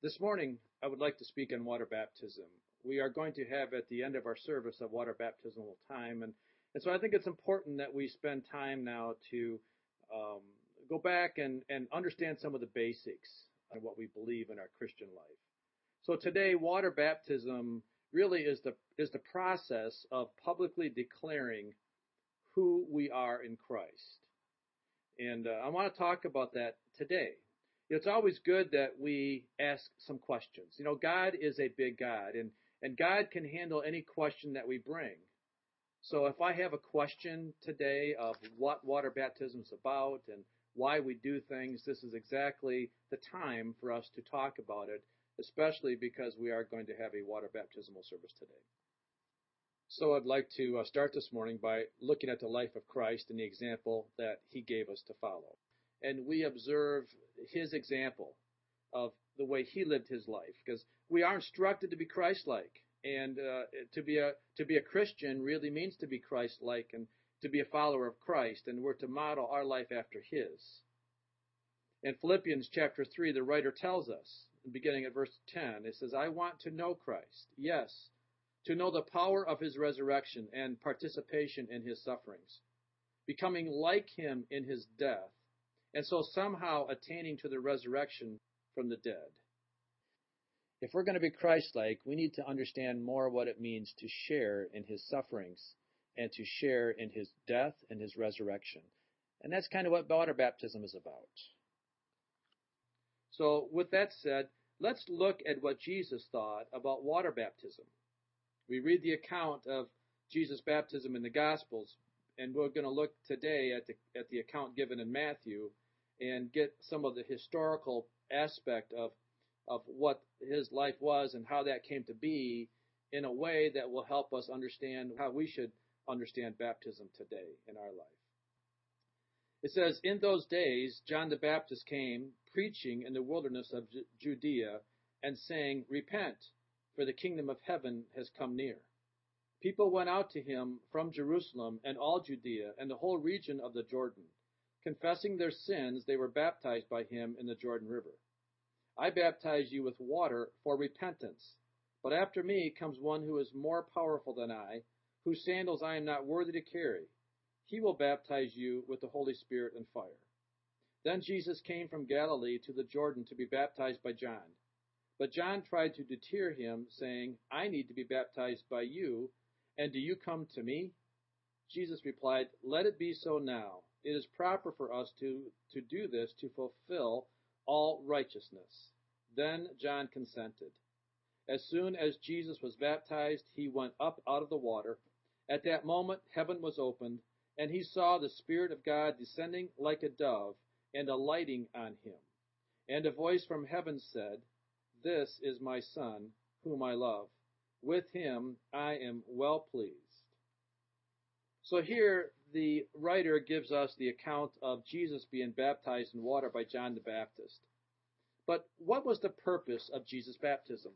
This morning, I would like to speak on water baptism. We are going to have at the end of our service a water baptismal time, and, and so I think it's important that we spend time now to um, go back and, and understand some of the basics of what we believe in our Christian life. So today, water baptism really is the is the process of publicly declaring who we are in Christ, and uh, I want to talk about that today it's always good that we ask some questions. You know, God is a big God, and, and God can handle any question that we bring. So if I have a question today of what water baptism is about and why we do things, this is exactly the time for us to talk about it, especially because we are going to have a water baptismal service today. So I'd like to uh, start this morning by looking at the life of Christ and the example that he gave us to follow and we observe his example of the way he lived his life because we are instructed to be Christ-like and uh, to be a to be a Christian really means to be Christ-like and to be a follower of Christ and we're to model our life after his. In Philippians chapter 3 the writer tells us beginning at verse 10 it says I want to know Christ yes to know the power of his resurrection and participation in his sufferings becoming like him in his death and so somehow attaining to the resurrection from the dead. If we're going to be Christ like, we need to understand more what it means to share in his sufferings and to share in his death and his resurrection. And that's kind of what water baptism is about. So, with that said, let's look at what Jesus thought about water baptism. We read the account of Jesus' baptism in the Gospels, and we're going to look today at the, at the account given in Matthew and get some of the historical aspect of of what his life was and how that came to be in a way that will help us understand how we should understand baptism today in our life. It says, In those days, John the Baptist came preaching in the wilderness of Judea and saying, Repent, for the kingdom of heaven has come near. People went out to him from Jerusalem and all Judea and the whole region of the Jordan Confessing their sins, they were baptized by him in the Jordan River. I baptize you with water for repentance, but after me comes one who is more powerful than I, whose sandals I am not worthy to carry. He will baptize you with the Holy Spirit and fire. Then Jesus came from Galilee to the Jordan to be baptized by John. But John tried to deter him, saying, I need to be baptized by you, and do you come to me? Jesus replied, Let it be so now it is proper for us to, to do this to fulfill all righteousness. Then John consented. As soon as Jesus was baptized, he went up out of the water. At that moment, heaven was opened, and he saw the Spirit of God descending like a dove and alighting on him. And a voice from heaven said, This is my Son, whom I love. With him I am well pleased. So here, the writer gives us the account of Jesus being baptized in water by John the Baptist. But what was the purpose of Jesus' baptism?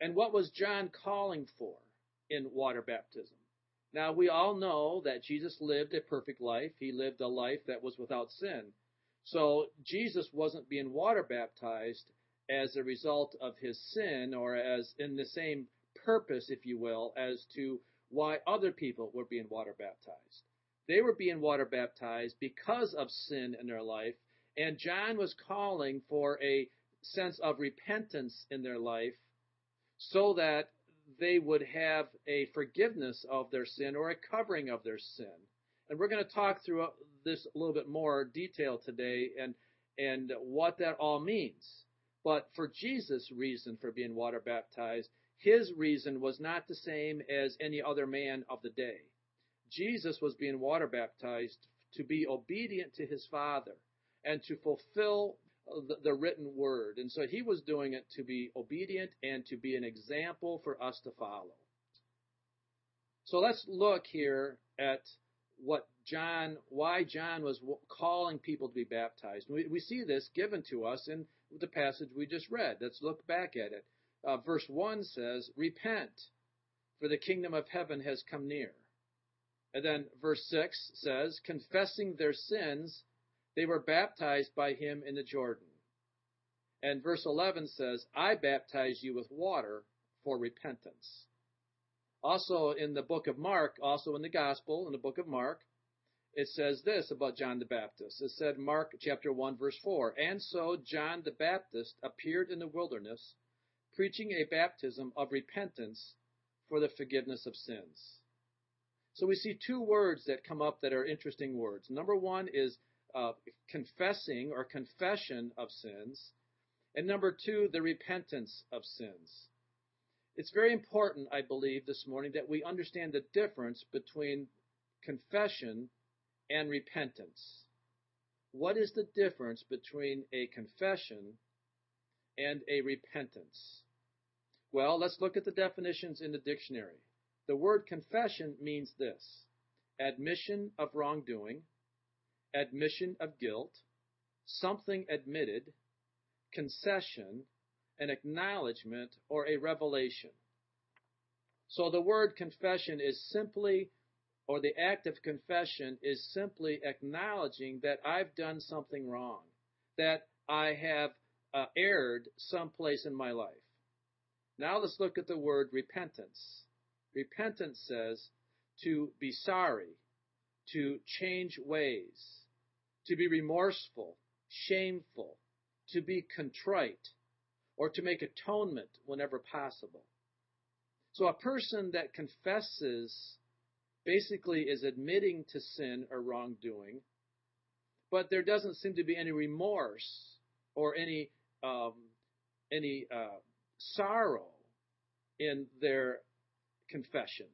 And what was John calling for in water baptism? Now, we all know that Jesus lived a perfect life. He lived a life that was without sin. So, Jesus wasn't being water baptized as a result of his sin or as in the same purpose, if you will, as to why other people were being water baptized. They were being water baptized because of sin in their life, and John was calling for a sense of repentance in their life so that they would have a forgiveness of their sin or a covering of their sin. And we're going to talk through this a little bit more detail today and and what that all means. But for Jesus' reason for being water baptized, his reason was not the same as any other man of the day. Jesus was being water baptized to be obedient to his Father and to fulfill the, written word. And so he was doing it to be obedient and to be an example for us to follow. So let's look here at what John, why John was calling people to be baptized. We, we see this given to us in the passage we just read. Let's look back at it uh, verse 1 says, Repent, for the kingdom of heaven has come near. And then verse 6 says, Confessing their sins, they were baptized by him in the Jordan. And verse 11 says, I baptize you with water for repentance. Also in the book of Mark, also in the gospel, in the book of Mark, it says this about John the Baptist. It said, Mark chapter 1 verse 4, And so John the Baptist appeared in the wilderness, preaching a baptism of repentance for the forgiveness of sins. So we see two words that come up that are interesting words. Number one is uh, confessing or confession of sins. And number two, the repentance of sins. It's very important, I believe, this morning that we understand the difference between confession and repentance. What is the difference between a confession and a repentance? Well, let's look at the definitions in the dictionary. The word confession means this admission of wrongdoing, admission of guilt, something admitted, concession, an acknowledgement, or a revelation. So the word confession is simply, or the act of confession is simply acknowledging that I've done something wrong, that I have uh, erred someplace in my life. Now let's look at the word repentance. Repentance says to be sorry, to change ways, to be remorseful, shameful, to be contrite, or to make atonement whenever possible. So a person that confesses basically is admitting to sin or wrongdoing, but there doesn't seem to be any remorse or any um, any uh, sorrow in their confession.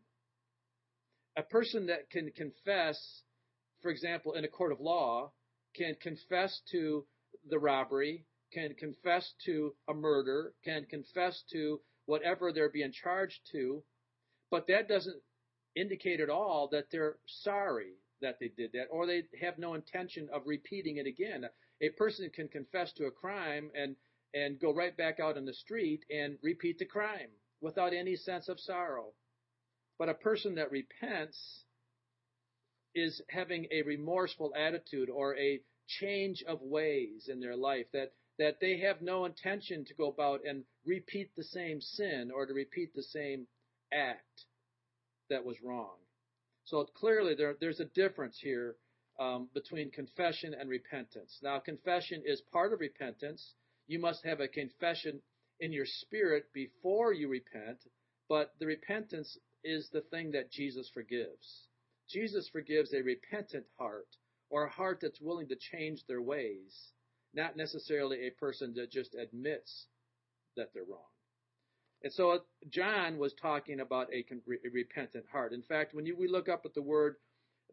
A person that can confess, for example, in a court of law, can confess to the robbery, can confess to a murder, can confess to whatever they're being charged to, but that doesn't indicate at all that they're sorry that they did that or they have no intention of repeating it again. A person can confess to a crime and and go right back out on the street and repeat the crime without any sense of sorrow. But a person that repents is having a remorseful attitude or a change of ways in their life that that they have no intention to go about and repeat the same sin or to repeat the same act that was wrong. So clearly there, there's a difference here um, between confession and repentance. Now, confession is part of repentance. You must have a confession in your spirit before you repent, but the repentance is the thing that Jesus forgives. Jesus forgives a repentant heart or a heart that's willing to change their ways, not necessarily a person that just admits that they're wrong. And so John was talking about a, repentant heart. In fact, when you, we look up at the word,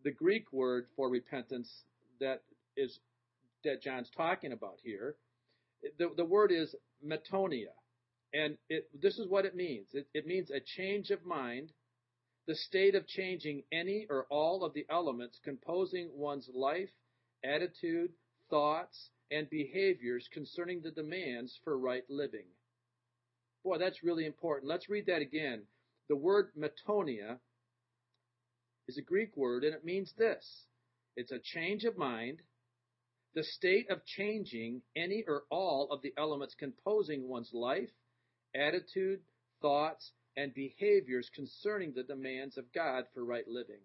the Greek word for repentance that is that John's talking about here, the, the word is metanoia. And it, this is what it means. It, it means a change of mind, the state of changing any or all of the elements composing one's life, attitude, thoughts, and behaviors concerning the demands for right living. Boy, that's really important. Let's read that again. The word metanoia is a Greek word, and it means this it's a change of mind, the state of changing any or all of the elements composing one's life, attitude, thoughts, and behaviors concerning the demands of God for right living.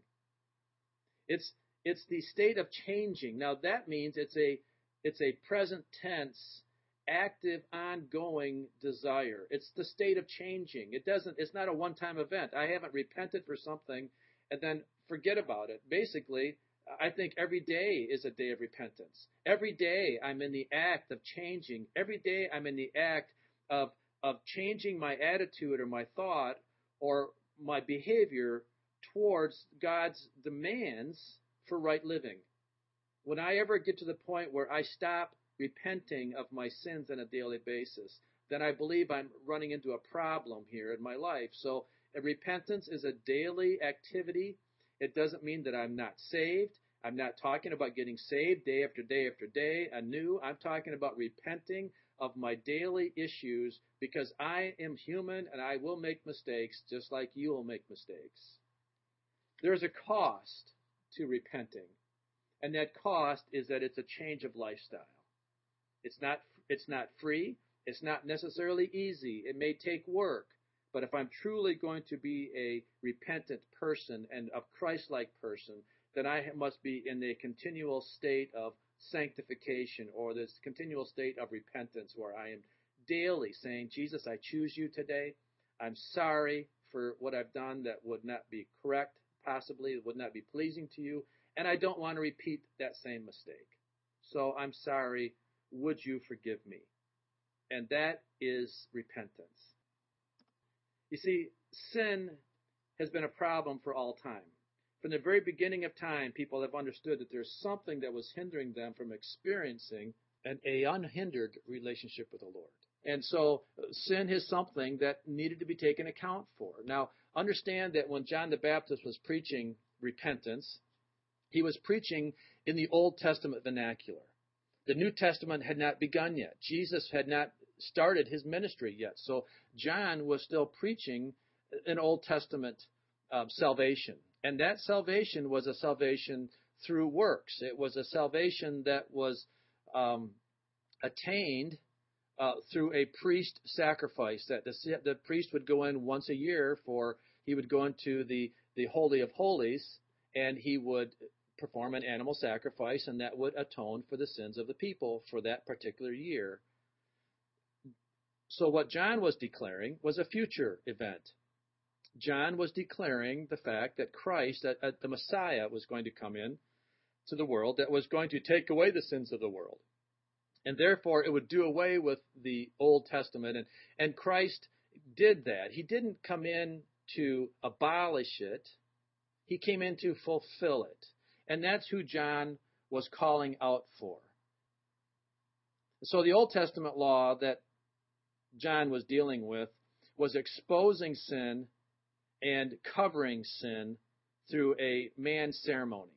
It's it's the state of changing. Now that means it's a it's a present tense active ongoing desire. It's the state of changing. It doesn't it's not a one-time event. I haven't repented for something and then forget about it. Basically, I think every day is a day of repentance. Every day I'm in the act of changing. Every day I'm in the act of of changing my attitude or my thought or my behavior towards God's demands for right living. When I ever get to the point where I stop repenting of my sins on a daily basis, then I believe I'm running into a problem here in my life. So repentance is a daily activity. It doesn't mean that I'm not saved. I'm not talking about getting saved day after day after day anew. I'm talking about repenting of my daily issues because I am human and I will make mistakes just like you will make mistakes. There's a cost to repenting. And that cost is that it's a change of lifestyle. It's not It's not free. It's not necessarily easy. It may take work. But if I'm truly going to be a repentant person and a Christ like person, then I must be in a continual state of sanctification or this continual state of repentance where I am daily saying, Jesus, I choose you today. I'm sorry for what I've done that would not be correct, possibly, would not be pleasing to you, and I don't want to repeat that same mistake. So I'm sorry. Would you forgive me? And that is repentance. You see, sin has been a problem for all time. From the very beginning of time, people have understood that there's something that was hindering them from experiencing an a unhindered relationship with the Lord. And so sin is something that needed to be taken account for. Now, understand that when John the Baptist was preaching repentance, he was preaching in the Old Testament vernacular. The New Testament had not begun yet. Jesus had not started his ministry yet. So John was still preaching an Old Testament um, salvation. And that salvation was a salvation through works. It was a salvation that was um, attained uh, through a priest sacrifice. That the, the priest would go in once a year for he would go into the the holy of holies and he would perform an animal sacrifice, and that would atone for the sins of the people for that particular year. So, what John was declaring was a future event. John was declaring the fact that Christ, that, that the Messiah, was going to come in to the world, that was going to take away the sins of the world. And therefore, it would do away with the Old Testament. And, and Christ did that. He didn't come in to abolish it, he came in to fulfill it. And that's who John was calling out for. So the Old Testament law that John was dealing with was exposing sin and covering sin through a man ceremony.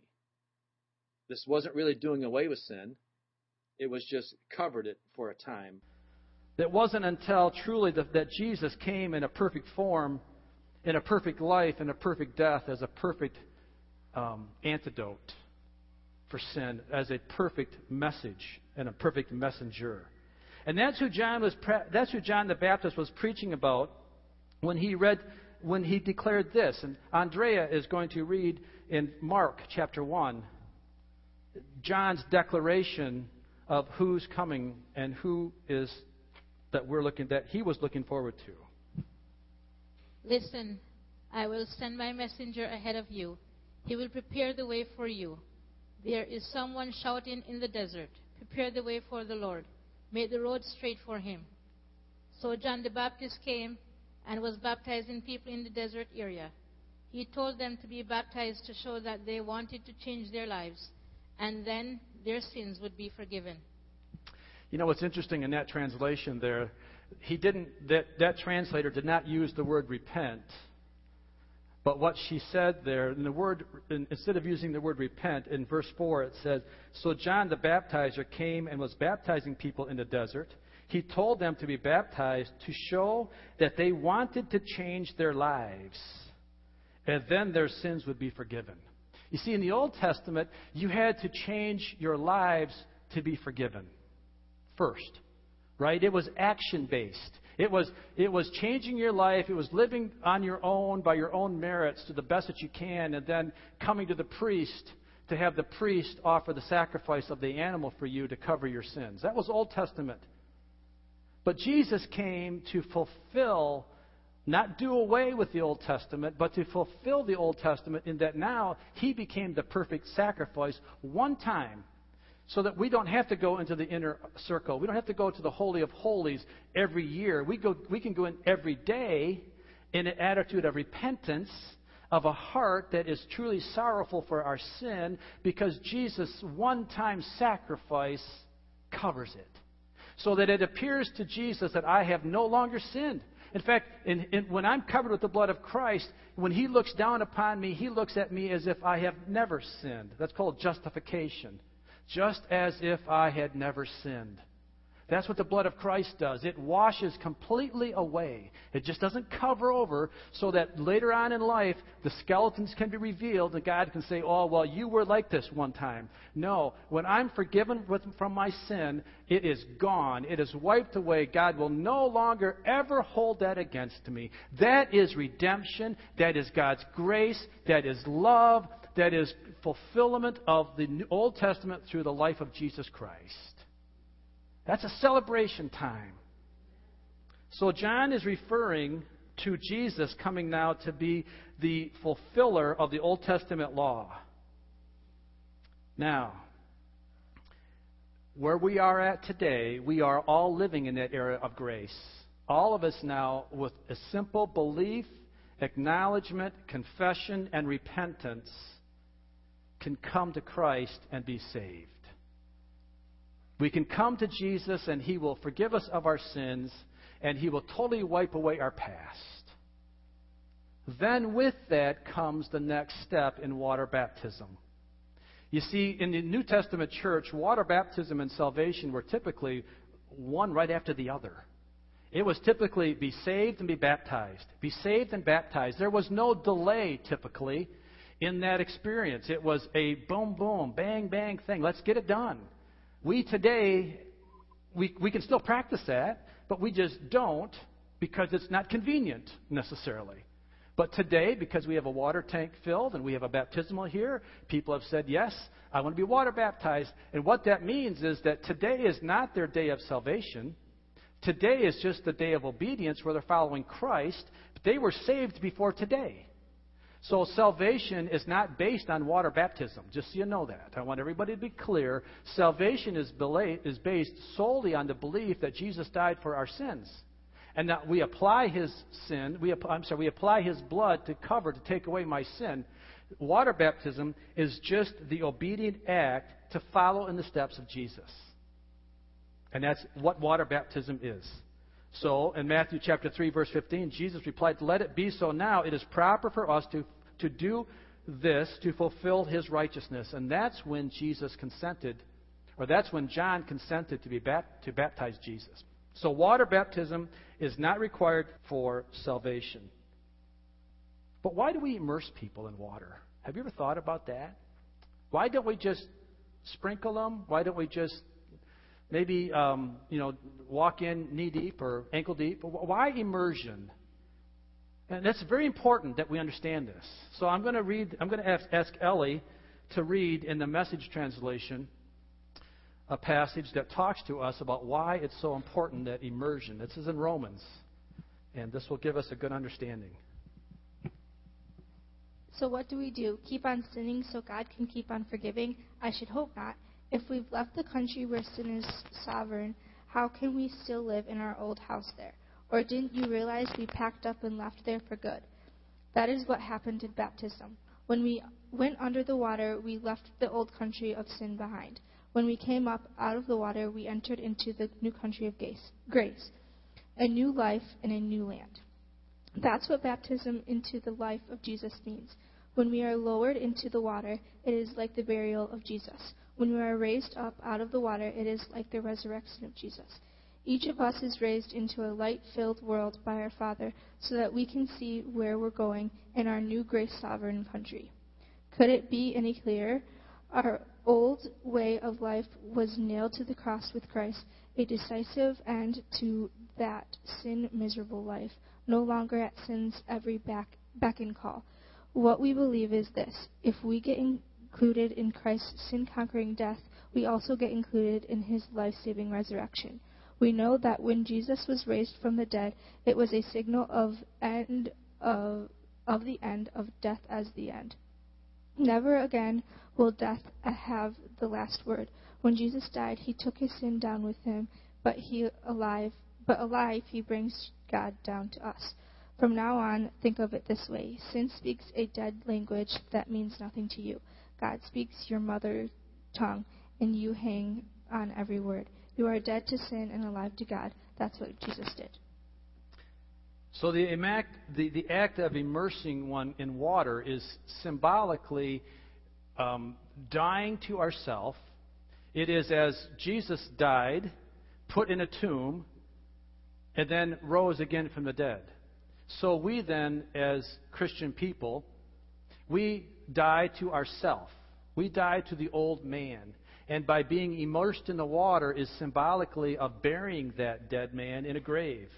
This wasn't really doing away with sin, it was just covered it for a time. It wasn't until truly that, that Jesus came in a perfect form, in a perfect life, in a perfect death, as a perfect um, antidote for sin, as a perfect message and a perfect messenger. And that's who John was. That's who John the Baptist was preaching about when he read, when he declared this. And Andrea is going to read in Mark chapter one, John's declaration of who's coming and who is that we're looking that he was looking forward to. Listen, I will send my messenger ahead of you he will prepare the way for you. There is someone shouting in the desert, Prepare the way for the Lord. Make the road straight for him. So John the Baptist came and was baptizing people in the desert area. He told them to be baptized to show that they wanted to change their lives, and then their sins would be forgiven. You know what's interesting in that translation there? He didn't that that translator did not use the word repent but what she said there, in the word, instead of using the word repent, in verse 4 it says, So John the baptizer came and was baptizing people in the desert. He told them to be baptized to show that they wanted to change their lives, and then their sins would be forgiven. You see, in the Old Testament, you had to change your lives to be forgiven first, right? It was action based. It was, it was changing your life. It was living on your own by your own merits to the best that you can, and then coming to the priest to have the priest offer the sacrifice of the animal for you to cover your sins. That was Old Testament. But Jesus came to fulfill, not do away with the Old Testament, but to fulfill the Old Testament in that now he became the perfect sacrifice one time so that we don't have to go into the inner circle. We don't have to go to the Holy of Holies every year. We, go, we can go in every day in an attitude of repentance, of a heart that is truly sorrowful for our sin, because Jesus' one time sacrifice covers it. So that it appears to Jesus that I have no longer sinned. In fact, in, in, when I'm covered with the blood of Christ, when He looks down upon me, He looks at me as if I have never sinned. That's called justification just as if I had never sinned. That's what the blood of Christ does. It washes completely away. It just doesn't cover over so that later on in life the skeletons can be revealed and God can say, oh, well, you were like this one time. No. When I'm forgiven from my sin, it is gone. It is wiped away. God will no longer ever hold that against me. That is redemption. That is God's grace. That is love. That is fulfillment of the Old Testament through the life of Jesus Christ. That's a celebration time. So John is referring to Jesus coming now to be the fulfiller of the Old Testament law. Now, where we are at today, we are all living in that era of grace. All of us now, with a simple belief, acknowledgement, confession, and repentance, can come to Christ and be saved. We can come to Jesus and He will forgive us of our sins and He will totally wipe away our past. Then, with that comes the next step in water baptism. You see, in the New Testament church, water baptism and salvation were typically one right after the other. It was typically be saved and be baptized. Be saved and baptized. There was no delay typically in that experience. It was a boom, boom, bang, bang thing. Let's get it done. We today, we, we can still practice that, but we just don't because it's not convenient necessarily. But today, because we have a water tank filled and we have a baptismal here, people have said, Yes, I want to be water baptized. And what that means is that today is not their day of salvation. Today is just the day of obedience where they're following Christ. But they were saved before today. So salvation is not based on water baptism, just so you know that. I want everybody to be clear. Salvation is, is based solely on the belief that Jesus died for our sins. And that we apply his sin, we, I'm sorry, we apply his blood to cover, to take away my sin. Water baptism is just the obedient act to follow in the steps of Jesus. And that's what water baptism is. So, in Matthew chapter 3, verse 15, Jesus replied, Let it be so now. It is proper for us to to do this to fulfill his righteousness. And that's when Jesus consented, or that's when John consented to, be bat- to baptize Jesus. So water baptism is not required for salvation. But why do we immerse people in water? Have you ever thought about that? Why don't we just sprinkle them? Why don't we just maybe um, you know walk in knee deep or ankle deep? Why immersion? And that's very important that we understand this. So I'm going to read, I'm going to ask, ask Ellie to read in the message translation a passage that talks to us about why it's so important that immersion. This is in Romans, and this will give us a good understanding. So, what do we do? Keep on sinning so God can keep on forgiving? I should hope not. If we've left the country where sin is sovereign, how can we still live in our old house there? Or didn't you realize we packed up and left there for good? That is what happened in baptism. When we went under the water, we left the old country of sin behind. When we came up out of the water, we entered into the new country of grace, a new life in a new land. That's what baptism into the life of Jesus means. When we are lowered into the water, it is like the burial of Jesus. When we are raised up out of the water, it is like the resurrection of Jesus. Each of us is raised into a light filled world by our Father so that we can see where we're going in our new grace sovereign country. Could it be any clearer? Our old way of life was nailed to the cross with Christ, a decisive end to that sin miserable life, no longer at sin's every back, beck and call. What we believe is this if we get included in Christ's sin conquering death, we also get included in his life saving resurrection. We know that when Jesus was raised from the dead, it was a signal of end of, of the end of death as the end. Never again will death have the last word. When Jesus died, he took his sin down with him, but he alive, but alive he brings God down to us. From now on, think of it this way. Sin speaks a dead language that means nothing to you. God speaks your mother tongue, and you hang on every word. You are dead to sin and alive to God. That's what Jesus did. So the act, the, the act of immersing one in water is symbolically um, dying to ourself. It is as Jesus died put in a tomb, and then rose again from the dead. So we then, as Christian people, we die to ourself. We die to the old man. And by being immersed in the water is symbolically of burying that dead man in a grave.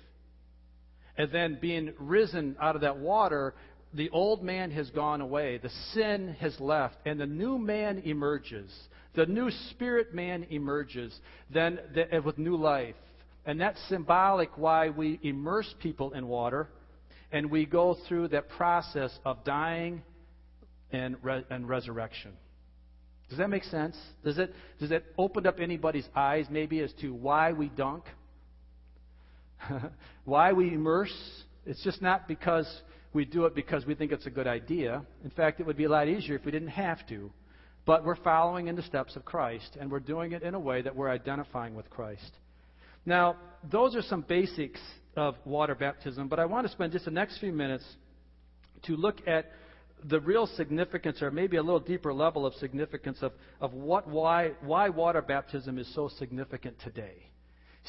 And then being risen out of that water, the old man has gone away. The sin has left. And the new man emerges. The new spirit man emerges. Then the, with new life. And that's symbolic why we immerse people in water and we go through that process of dying and, re- and resurrection. Does that make sense? Does it, does it open up anybody's eyes maybe as to why we dunk? why we immerse? It's just not because we do it because we think it's a good idea. In fact, it would be a lot easier if we didn't have to. But we're following in the steps of Christ, and we're doing it in a way that we're identifying with Christ. Now, those are some basics of water baptism, but I want to spend just the next few minutes to look at the real significance, or maybe a little deeper level of significance, of, of what, why, why water baptism is so significant today.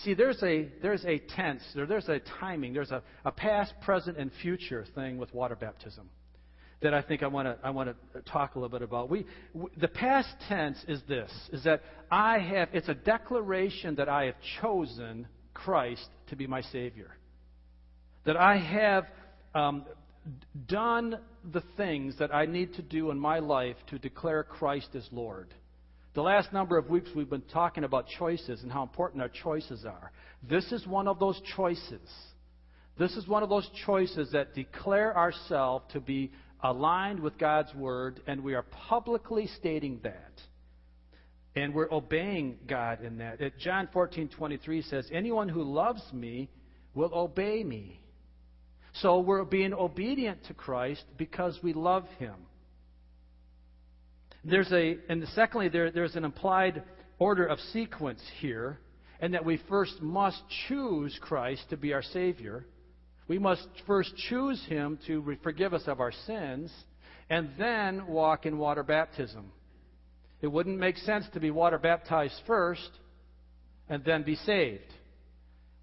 See, there's a, there's a tense, or there's a timing, there's a, a past, present, and future thing with water baptism that I think I want to I want to talk a little bit about. We, we, the past tense is this: is that I have. It's a declaration that I have chosen Christ to be my Savior. That I have um, done the things that I need to do in my life to declare Christ as Lord. The last number of weeks we've been talking about choices and how important our choices are. This is one of those choices. This is one of those choices that declare ourselves to be aligned with God's Word, and we are publicly stating that. And we're obeying God in that. John 14:23 says, "Anyone who loves me will obey me." So we're being obedient to Christ because we love him. There's a and secondly there, there's an implied order of sequence here, and that we first must choose Christ to be our Savior. We must first choose Him to forgive us of our sins, and then walk in water baptism. It wouldn't make sense to be water baptized first and then be saved.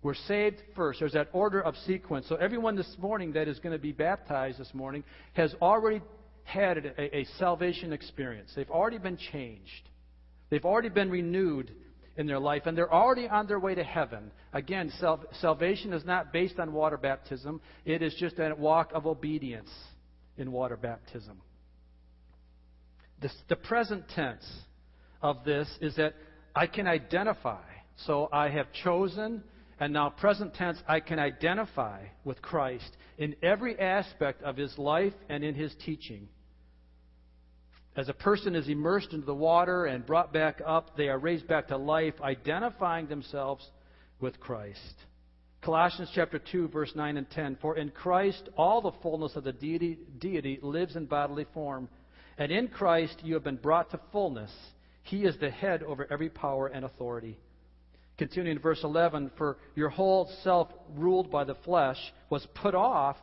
We're saved first. There's that order of sequence. So everyone this morning that is going to be baptized this morning has already had a, a salvation experience. They've already been changed. They've already been renewed in their life, and they're already on their way to heaven. Again, sal- salvation is not based on water baptism, it is just a walk of obedience in water baptism. The present tense of this is that I can identify. So I have chosen, and now present tense, I can identify with Christ in every aspect of his life and in his teaching. As a person is immersed into the water and brought back up, they are raised back to life, identifying themselves with Christ. Colossians chapter 2 verse 9 and 10 For in Christ all the fullness of the deity, deity lives in bodily form and in Christ you have been brought to fullness. He is the head over every power and authority. Continuing in verse 11, for your whole self ruled by the flesh was put off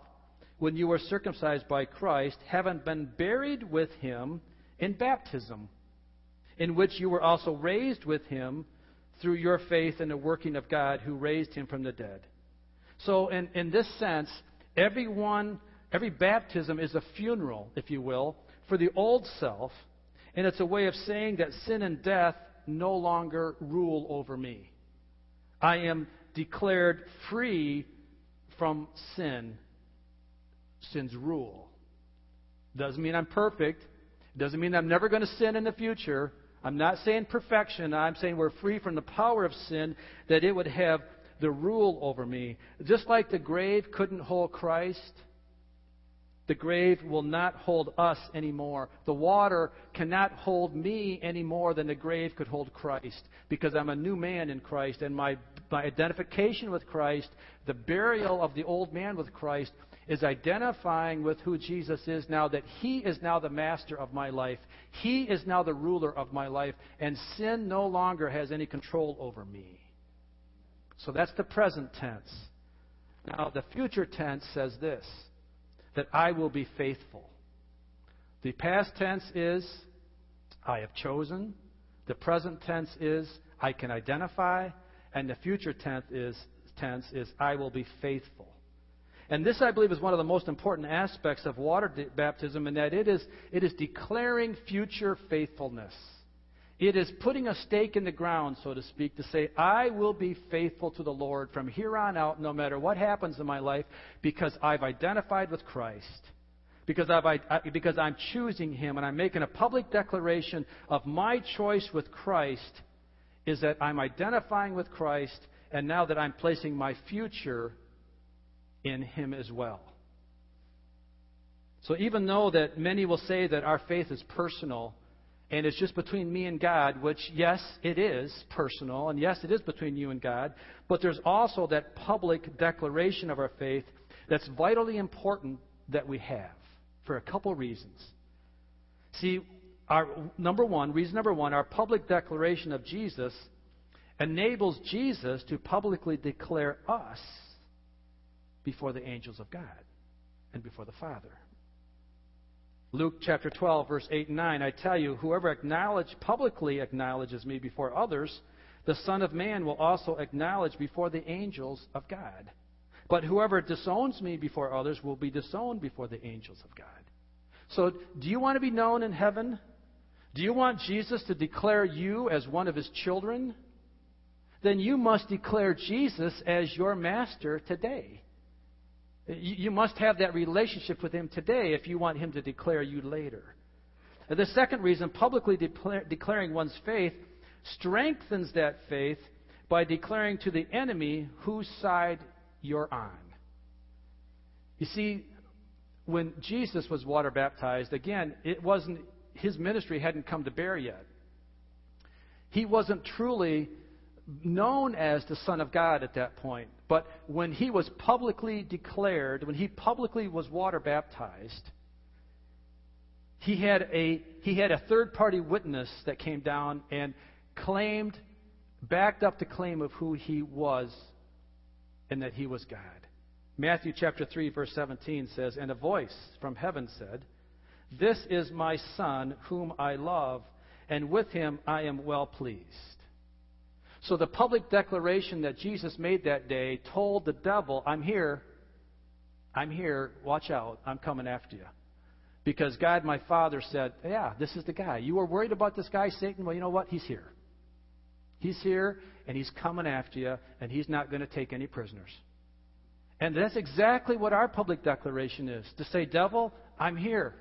when you were circumcised by Christ, having been buried with him in baptism, in which you were also raised with him through your faith in the working of God who raised him from the dead. So, in, in this sense, everyone, every baptism is a funeral, if you will, for the old self, and it's a way of saying that sin and death no longer rule over me. I am declared free from sin, sin's rule. Doesn't mean I'm perfect. It doesn't mean I'm never going to sin in the future. I'm not saying perfection. I'm saying we're free from the power of sin, that it would have the rule over me. Just like the grave couldn't hold Christ, the grave will not hold us anymore. The water cannot hold me any more than the grave could hold Christ because I'm a new man in Christ and my, my identification with Christ, the burial of the old man with Christ, is identifying with who Jesus is now, that He is now the master of my life. He is now the ruler of my life, and sin no longer has any control over me. So that's the present tense. Now, the future tense says this that I will be faithful. The past tense is I have chosen. The present tense is I can identify. And the future tense is, tense is I will be faithful. And this, I believe, is one of the most important aspects of water baptism, in that it is, it is declaring future faithfulness. It is putting a stake in the ground, so to speak, to say, I will be faithful to the Lord from here on out, no matter what happens in my life, because I've identified with Christ. Because, I've, because I'm choosing Him and I'm making a public declaration of my choice with Christ, is that I'm identifying with Christ, and now that I'm placing my future in Him as well. So even though that many will say that our faith is personal, and it's just between me and God, which, yes, it is personal, and yes, it is between you and God, but there's also that public declaration of our faith that's vitally important that we have for a couple reasons. See, our number one, reason number one, our public declaration of Jesus enables Jesus to publicly declare us before the angels of God and before the Father. Luke chapter 12, verse 8 and 9, I tell you, whoever acknowledge, publicly acknowledges me before others, the Son of Man will also acknowledge before the angels of God. But whoever disowns me before others will be disowned before the angels of God. So, do you want to be known in heaven? Do you want Jesus to declare you as one of his children? Then you must declare Jesus as your master today. You must have that relationship with Him today if you want Him to declare you later. The second reason, publicly declare, declaring one's faith strengthens that faith by declaring to the enemy whose side you're on. You see, when Jesus was water baptized, again, it wasn't his ministry hadn't come to bear yet. He wasn't truly known as the Son of God at that point. But when he was publicly declared, when he publicly was water baptized, he had a, he had a third party witness that came down and claimed, backed up the claim of who he was and that he was God. Matthew chapter 3, verse 17 says, And a voice from heaven said, This is my Son, whom I love, and with him I am well pleased. So the public declaration that Jesus made that day told the devil, I'm here. I'm here. Watch out. I'm coming after you. Because God, my Father, said, Yeah, this is the guy. You were worried about this guy, Satan? Well, you know what? He's here. He's here, and he's coming after you, and he's not going to take any prisoners. And that's exactly what our public declaration is to say, Devil, I'm here.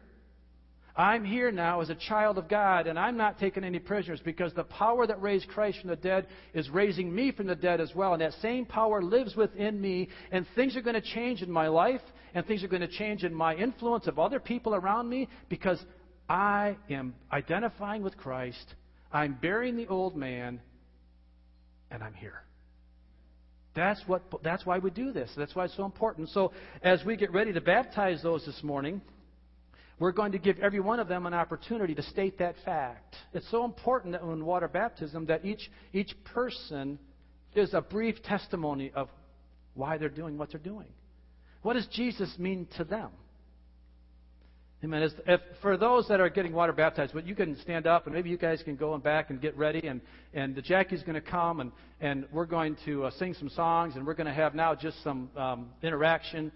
I'm here now as a child of God, and I'm not taking any prisoners because the power that raised Christ from the dead is raising me from the dead as well. And that same power lives within me, and things are going to change in my life, and things are going to change in my influence of other people around me because I am identifying with Christ. I'm burying the old man, and I'm here. That's, what, that's why we do this. That's why it's so important. So, as we get ready to baptize those this morning, we're going to give every one of them an opportunity to state that fact. It's so important that in water baptism that each, each person is a brief testimony of why they're doing what they're doing. What does Jesus mean to them? Amen. If, for those that are getting water baptized, but you can stand up and maybe you guys can go and back and get ready. And, and the Jackie's going to come and, and we're going to uh, sing some songs and we're going to have now just some um, interaction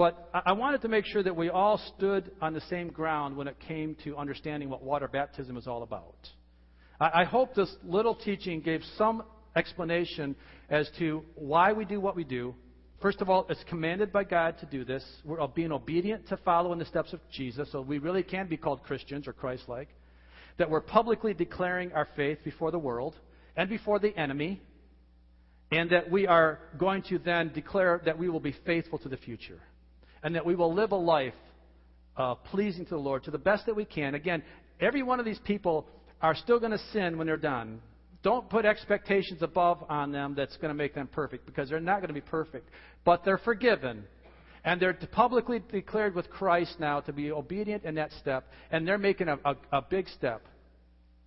but I wanted to make sure that we all stood on the same ground when it came to understanding what water baptism is all about. I hope this little teaching gave some explanation as to why we do what we do. First of all, it's commanded by God to do this. We're being obedient to follow in the steps of Jesus, so we really can be called Christians or Christ like. That we're publicly declaring our faith before the world and before the enemy, and that we are going to then declare that we will be faithful to the future and that we will live a life uh, pleasing to the Lord to the best that we can. Again, every one of these people are still going to sin when they're done. Don't put expectations above on them that's going to make them perfect because they're not going to be perfect. But they're forgiven. And they're publicly declared with Christ now to be obedient in that step. And they're making a, a, a big step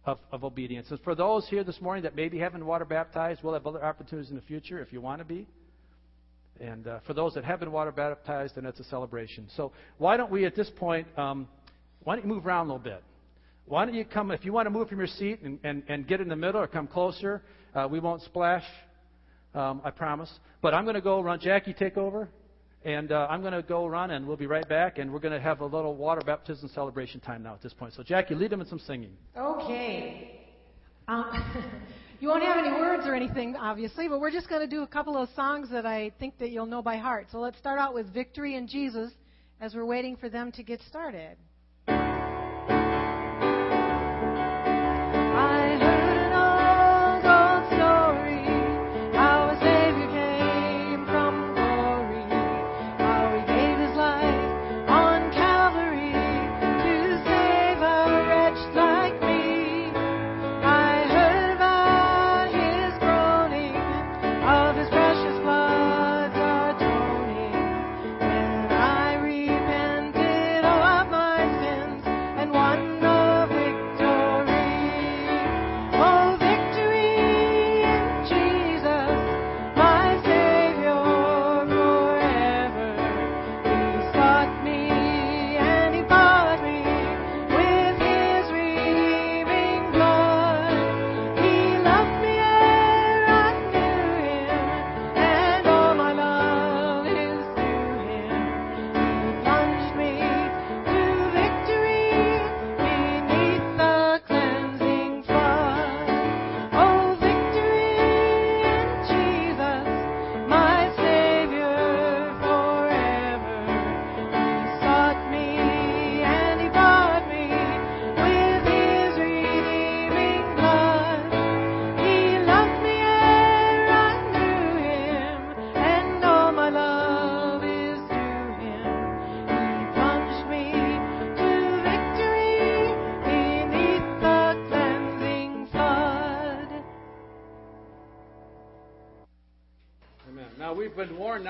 of, of obedience. And for those here this morning that maybe haven't water baptized, we'll have other opportunities in the future if you want to be. And uh, for those that have been water baptized, then it's a celebration. So why don't we, at this point, um, why don't you move around a little bit? Why don't you come, if you want to move from your seat and, and, and get in the middle or come closer, uh, we won't splash Um, I promise. But I'm going to go run. Jackie, take over. And uh, I'm going to go run, and we'll be right back. And we're going to have a little water baptism celebration time now at this point. So, Jackie, lead them in some singing. Okay. Um, you won't have any words or anything, obviously, but we're just going to do a couple of songs that I think that you'll know by heart. So let's start out with Victory in Jesus as we're waiting for them to get started.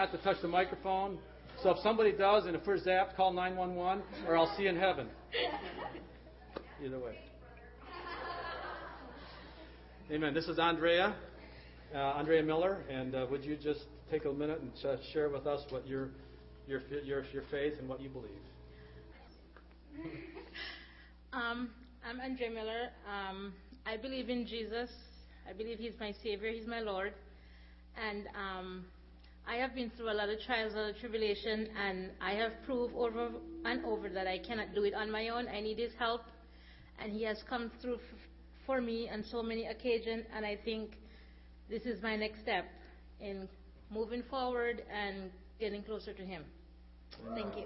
Not to touch the microphone. So if somebody does, and if we're zapped, call 911, or I'll see you in heaven. Either way. Amen. This is Andrea, uh, Andrea Miller, and uh, would you just take a minute and share with us what your your your your faith and what you believe? Um, I'm Andrea Miller. Um, I believe in Jesus. I believe He's my Savior. He's my Lord, and um, I have been through a lot of trials, a lot of tribulation, and I have proved over and over that I cannot do it on my own. I need His help, and He has come through f- for me on so many occasions, and I think this is my next step in moving forward and getting closer to Him. Thank you.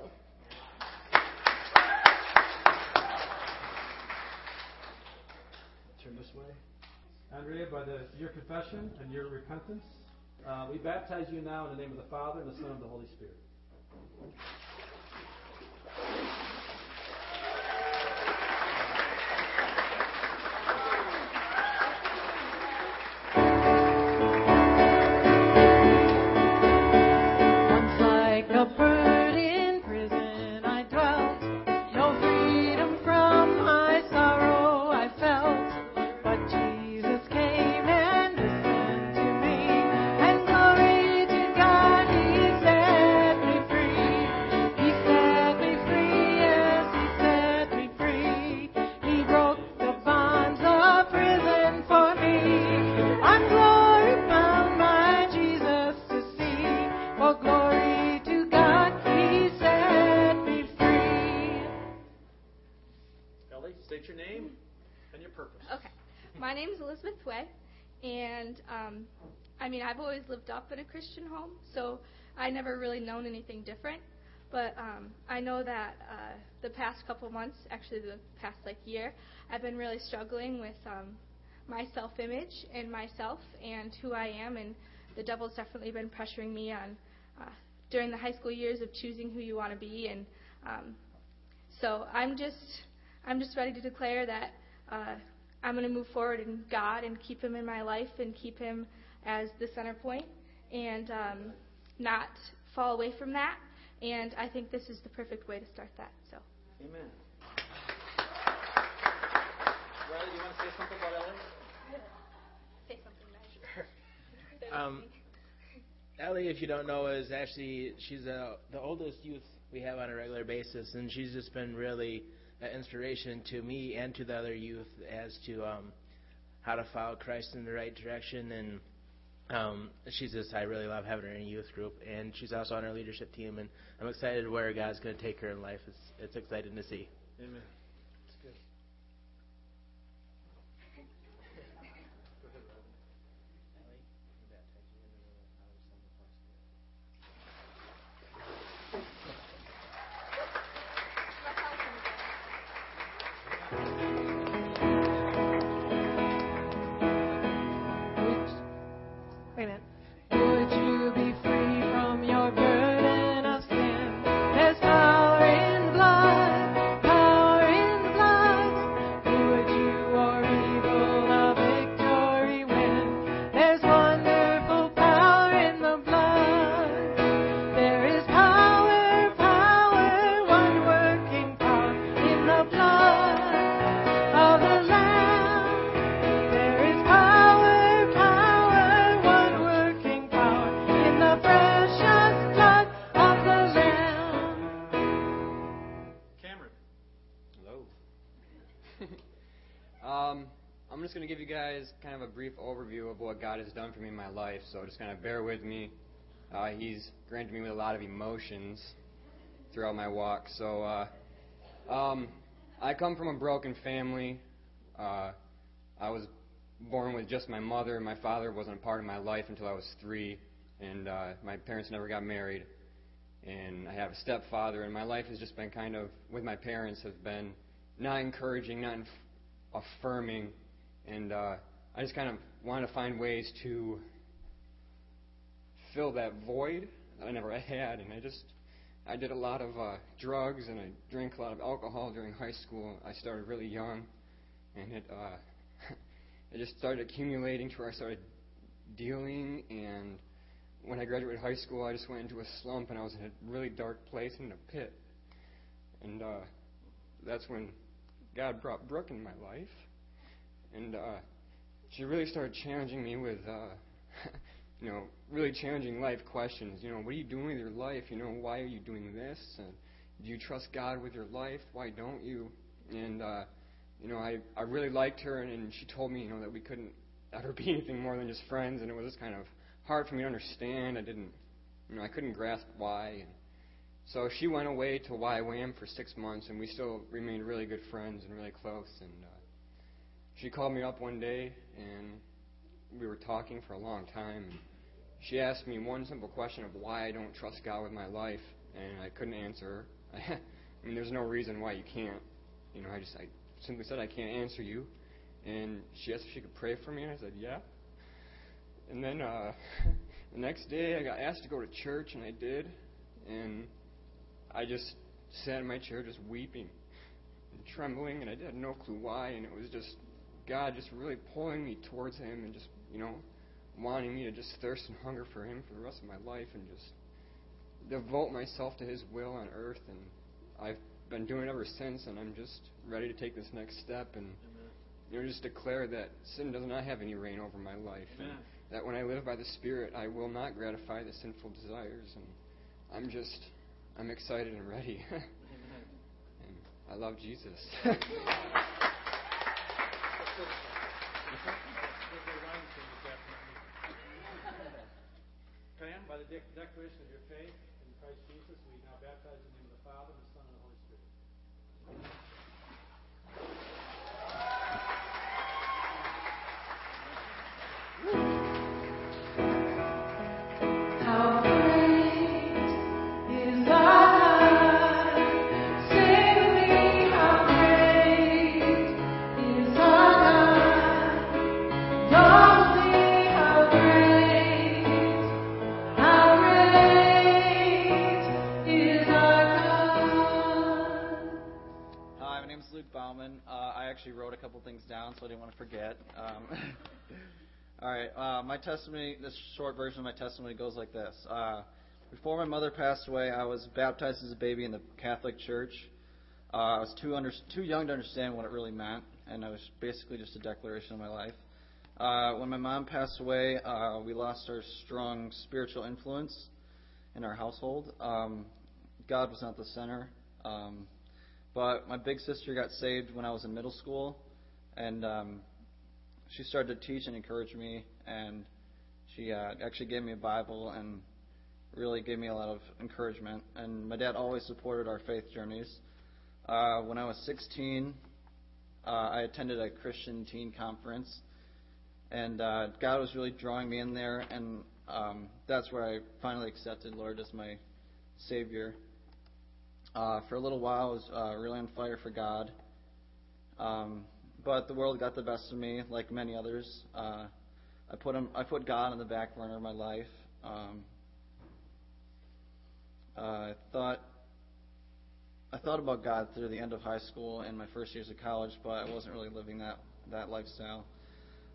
Turn this way. Andrea, by the, your confession and your repentance, uh, we baptize you now in the name of the Father, and the Son, and the Holy Spirit. Home, so I never really known anything different. But um, I know that uh, the past couple months, actually the past like year, I've been really struggling with um, my self-image and myself and who I am, and the devil's definitely been pressuring me on uh, during the high school years of choosing who you want to be, and um, so I'm just I'm just ready to declare that uh, I'm going to move forward in God and keep Him in my life and keep Him as the center point and um, not fall away from that. And I think this is the perfect way to start that. So. Amen. Riley, do you want to say something about Ellie? Say something nice. um, Ellie, if you don't know, is actually she's a, the oldest youth we have on a regular basis, and she's just been really an inspiration to me and to the other youth as to um, how to follow Christ in the right direction and um, she's just I really love having her in a youth group, and she's also on our leadership team, and I'm excited where God's going to take her in life. It's it's exciting to see. Amen. God has done for me in my life. So just kind of bear with me. Uh, he's granted me with a lot of emotions throughout my walk. So uh, um, I come from a broken family. Uh, I was born with just my mother. My father wasn't a part of my life until I was three, and uh, my parents never got married. And I have a stepfather, and my life has just been kind of with my parents have been not encouraging, not inf- affirming, and uh, I just kind of wanted to find ways to fill that void that I never had, and I just I did a lot of uh, drugs and I drank a lot of alcohol during high school. I started really young, and it uh, it just started accumulating to where I started dealing. And when I graduated high school, I just went into a slump, and I was in a really dark place in a pit. And uh, that's when God brought Brooke in my life, and uh, she really started challenging me with, uh, you know, really challenging life questions. You know, what are you doing with your life? You know, why are you doing this? And do you trust God with your life? Why don't you? And uh, you know, I I really liked her, and, and she told me, you know, that we couldn't ever be anything more than just friends, and it was just kind of hard for me to understand. I didn't, you know, I couldn't grasp why. And so she went away to YWAM for six months, and we still remained really good friends and really close. And uh, she called me up one day and we were talking for a long time. She asked me one simple question of why I don't trust God with my life, and I couldn't answer her. I mean, there's no reason why you can't. You know, I just I simply said I can't answer you, and she asked if she could pray for me, and I said yeah. And then uh, the next day, I got asked to go to church, and I did, and I just sat in my chair just weeping and trembling, and I had no clue why, and it was just God just really pulling me towards Him and just, you know, wanting me to just thirst and hunger for Him for the rest of my life and just devote myself to His will on earth. And I've been doing it ever since, and I'm just ready to take this next step and, you know, just declare that sin does not have any reign over my life. And that when I live by the Spirit, I will not gratify the sinful desires. And I'm just, I'm excited and ready. and I love Jesus. Pam, by the declaration of your faith in Christ Jesus, we now baptize in the name of the Father, testimony, this short version of my testimony goes like this. Uh, before my mother passed away, I was baptized as a baby in the Catholic Church. Uh, I was too under, too young to understand what it really meant, and it was basically just a declaration of my life. Uh, when my mom passed away, uh, we lost our strong spiritual influence in our household. Um, God was not the center. Um, but my big sister got saved when I was in middle school, and um, she started to teach and encourage me, and She uh, actually gave me a Bible and really gave me a lot of encouragement. And my dad always supported our faith journeys. Uh, when I was 16, uh, I attended a Christian teen conference, and uh, God was really drawing me in there, and um, that's where I finally accepted Lord as my Savior. Uh, for a little while, I was uh, really on fire for God, um, but the world got the best of me, like many others. Uh, I put him, I put God on the back burner of my life. Um, I thought I thought about God through the end of high school and my first years of college, but I wasn't really living that that lifestyle.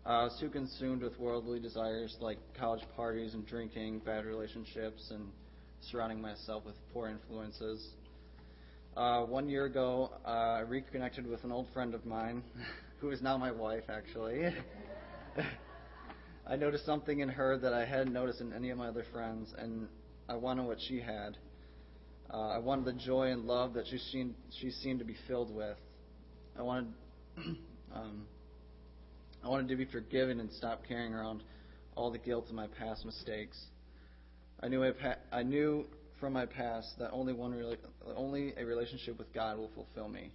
Uh, I was too consumed with worldly desires like college parties and drinking, bad relationships, and surrounding myself with poor influences. Uh, one year ago, uh, I reconnected with an old friend of mine, who is now my wife, actually. I noticed something in her that I hadn't noticed in any of my other friends, and I wanted what she had. Uh, I wanted the joy and love that she seemed, she seemed to be filled with. I wanted, um, I wanted to be forgiven and stop carrying around all the guilt of my past mistakes. I knew, pa- I knew from my past that only one, rela- only a relationship with God will fulfill me.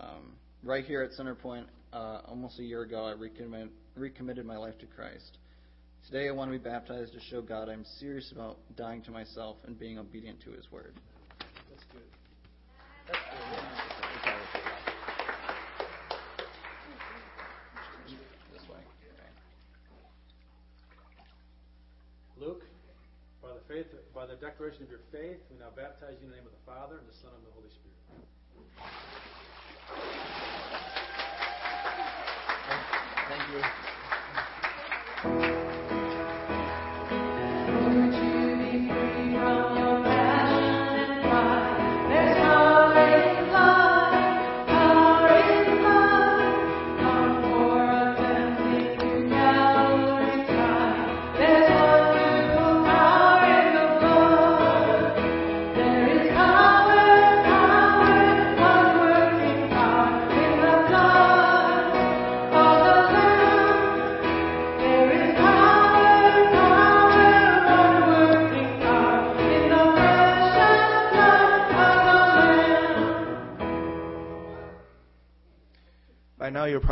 Um, right here at Centerpoint, uh, almost a year ago, I recommitted, recommitted my life to Christ. Today I want to be baptized to show God I'm serious about dying to myself and being obedient to His Word. That's good. That's good. This way. Luke, by the faith, by the declaration of your faith, we now baptize you in the name of the Father and the Son and the Holy Spirit. Thank you.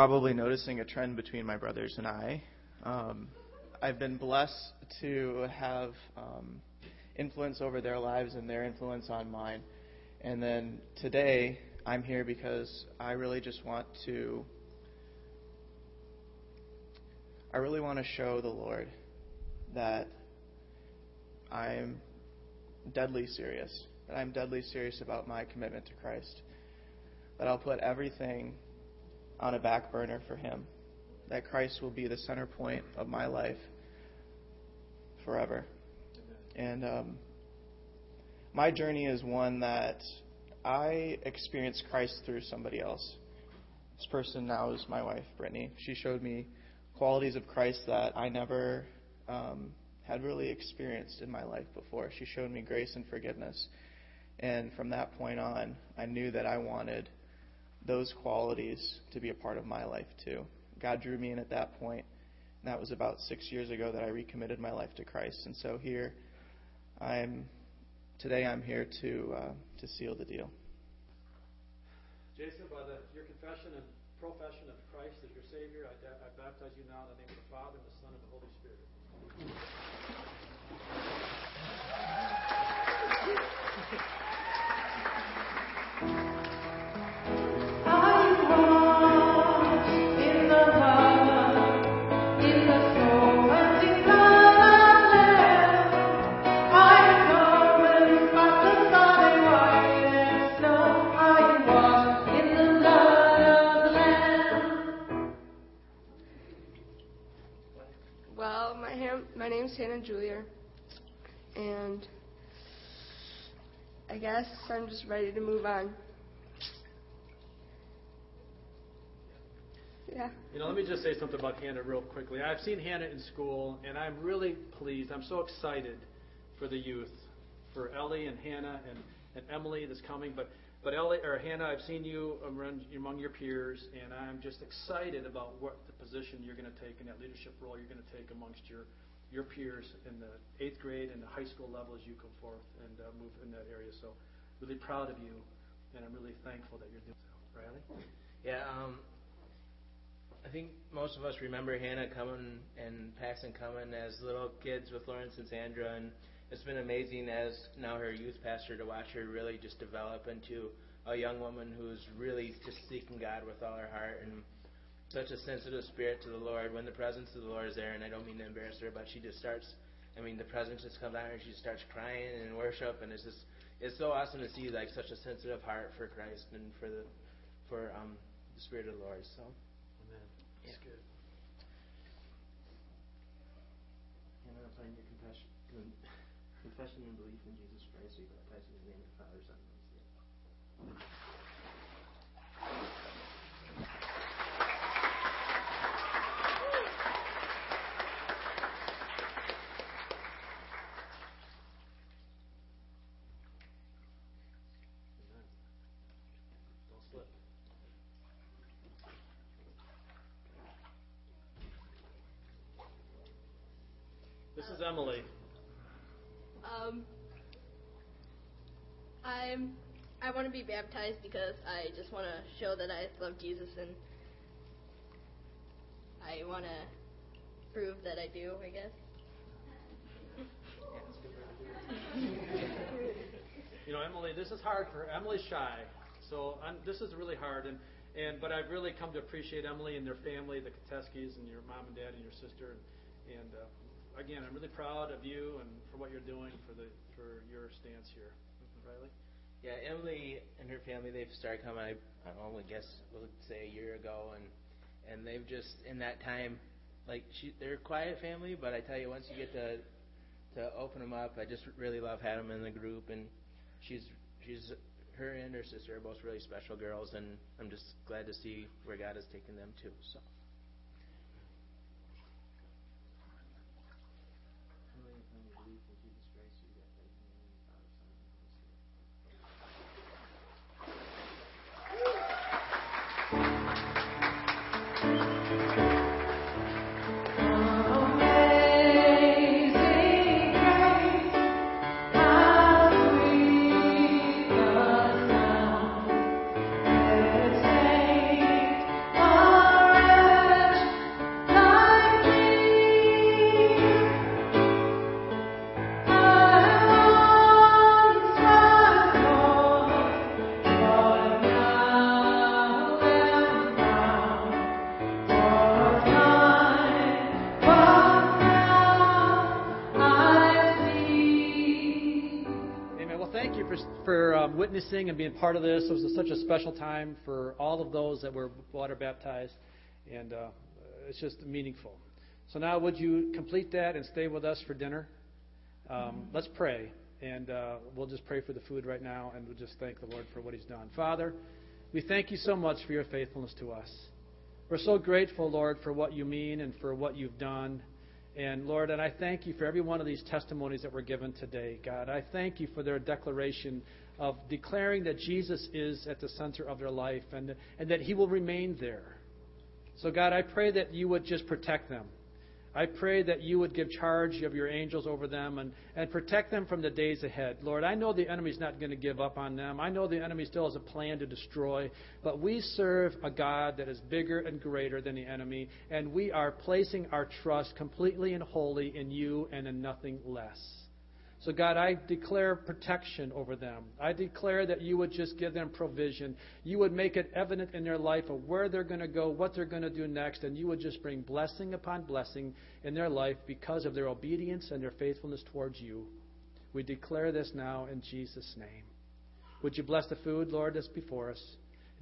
Probably noticing a trend between my brothers and I. Um, I've been blessed to have um, influence over their lives and their influence on mine. And then today, I'm here because I really just want to. I really want to show the Lord that I'm deadly serious, that I'm deadly serious about my commitment to Christ, that I'll put everything on a back burner for Him. That Christ will be the center point of my life forever. And um, my journey is one that I experienced Christ through somebody else. This person now is my wife, Brittany. She showed me qualities of Christ that I never um, had really experienced in my life before. She showed me grace and forgiveness. And from that point on, I knew that I wanted those qualities to be a part of my life too. God drew me in at that point. And that was about six years ago that I recommitted my life to Christ. And so here, I'm today. I'm here to uh, to seal the deal. Jason, by the, your confession and profession of Christ as your Savior, I, I baptize you now in the name of the Father and the Son and the Holy Spirit. Hannah Julia, and I guess I'm just ready to move on. Yeah. You know, let me just say something about Hannah real quickly. I've seen Hannah in school, and I'm really pleased. I'm so excited for the youth, for Ellie and Hannah and, and Emily that's coming. But but Ellie, or Hannah, I've seen you around, among your peers, and I'm just excited about what the position you're going to take in that leadership role you're going to take amongst your your peers in the eighth grade and the high school level as you come forth and uh, move in that area. So, really proud of you, and I'm really thankful that you're doing so. Riley? Yeah, um, I think most of us remember Hannah coming and Paxton coming as little kids with Lawrence and Sandra, and it's been amazing as now her youth pastor to watch her really just develop into a young woman who's really just seeking God with all her heart and such a sensitive spirit to the Lord when the presence of the Lord is there. And I don't mean to embarrass her, but she just starts. I mean, the presence just comes out and she starts crying and worship, and it's just it's so awesome to see like such a sensitive heart for Christ and for the for um the Spirit of the Lord. So, Amen. That's Yeah. good. Hannah, upon your confession, confession and belief in Jesus Christ, we baptize in the name of the Father, Son, and Holy Spirit. Don't slip. This is Emily. Um, I'm. I want to be baptized because I just want to show that I love Jesus and I want to prove that I do. I guess. You know, Emily, this is hard for. Emily's shy, so i this is really hard. And, and but I've really come to appreciate Emily and their family, the Kateskis, and your mom and dad and your sister. And, and uh, again, I'm really proud of you and for what you're doing for the for your stance here, Riley. Yeah, Emily and her family they've started coming. I, I don't guess we'll say a year ago, and and they've just in that time, like she, they're a quiet family, but I tell you, once you get to to open them up, I just really love having them in the group, and she's she's her and her sister are both really special girls, and I'm just glad to see where God has taken them to. So. Witnessing and being part of this. It was such a special time for all of those that were water baptized, and uh, it's just meaningful. So now, would you complete that and stay with us for dinner? Um, let's pray, and uh, we'll just pray for the food right now, and we'll just thank the Lord for what He's done. Father, we thank you so much for your faithfulness to us. We're so grateful, Lord, for what you mean and for what you've done. And Lord, and I thank you for every one of these testimonies that were given today, God. I thank you for their declaration of declaring that Jesus is at the center of their life and, and that he will remain there. So, God, I pray that you would just protect them. I pray that you would give charge of your angels over them and, and protect them from the days ahead. Lord, I know the enemy's not going to give up on them. I know the enemy still has a plan to destroy, but we serve a God that is bigger and greater than the enemy, and we are placing our trust completely and wholly in you and in nothing less. So, God, I declare protection over them. I declare that you would just give them provision. You would make it evident in their life of where they're going to go, what they're going to do next, and you would just bring blessing upon blessing in their life because of their obedience and their faithfulness towards you. We declare this now in Jesus' name. Would you bless the food, Lord, that's before us?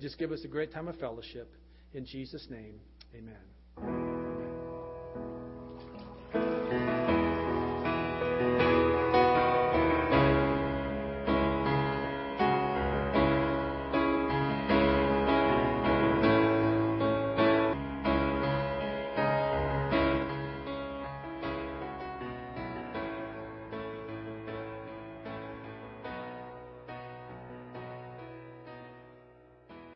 Just give us a great time of fellowship. In Jesus' name, amen. Amen.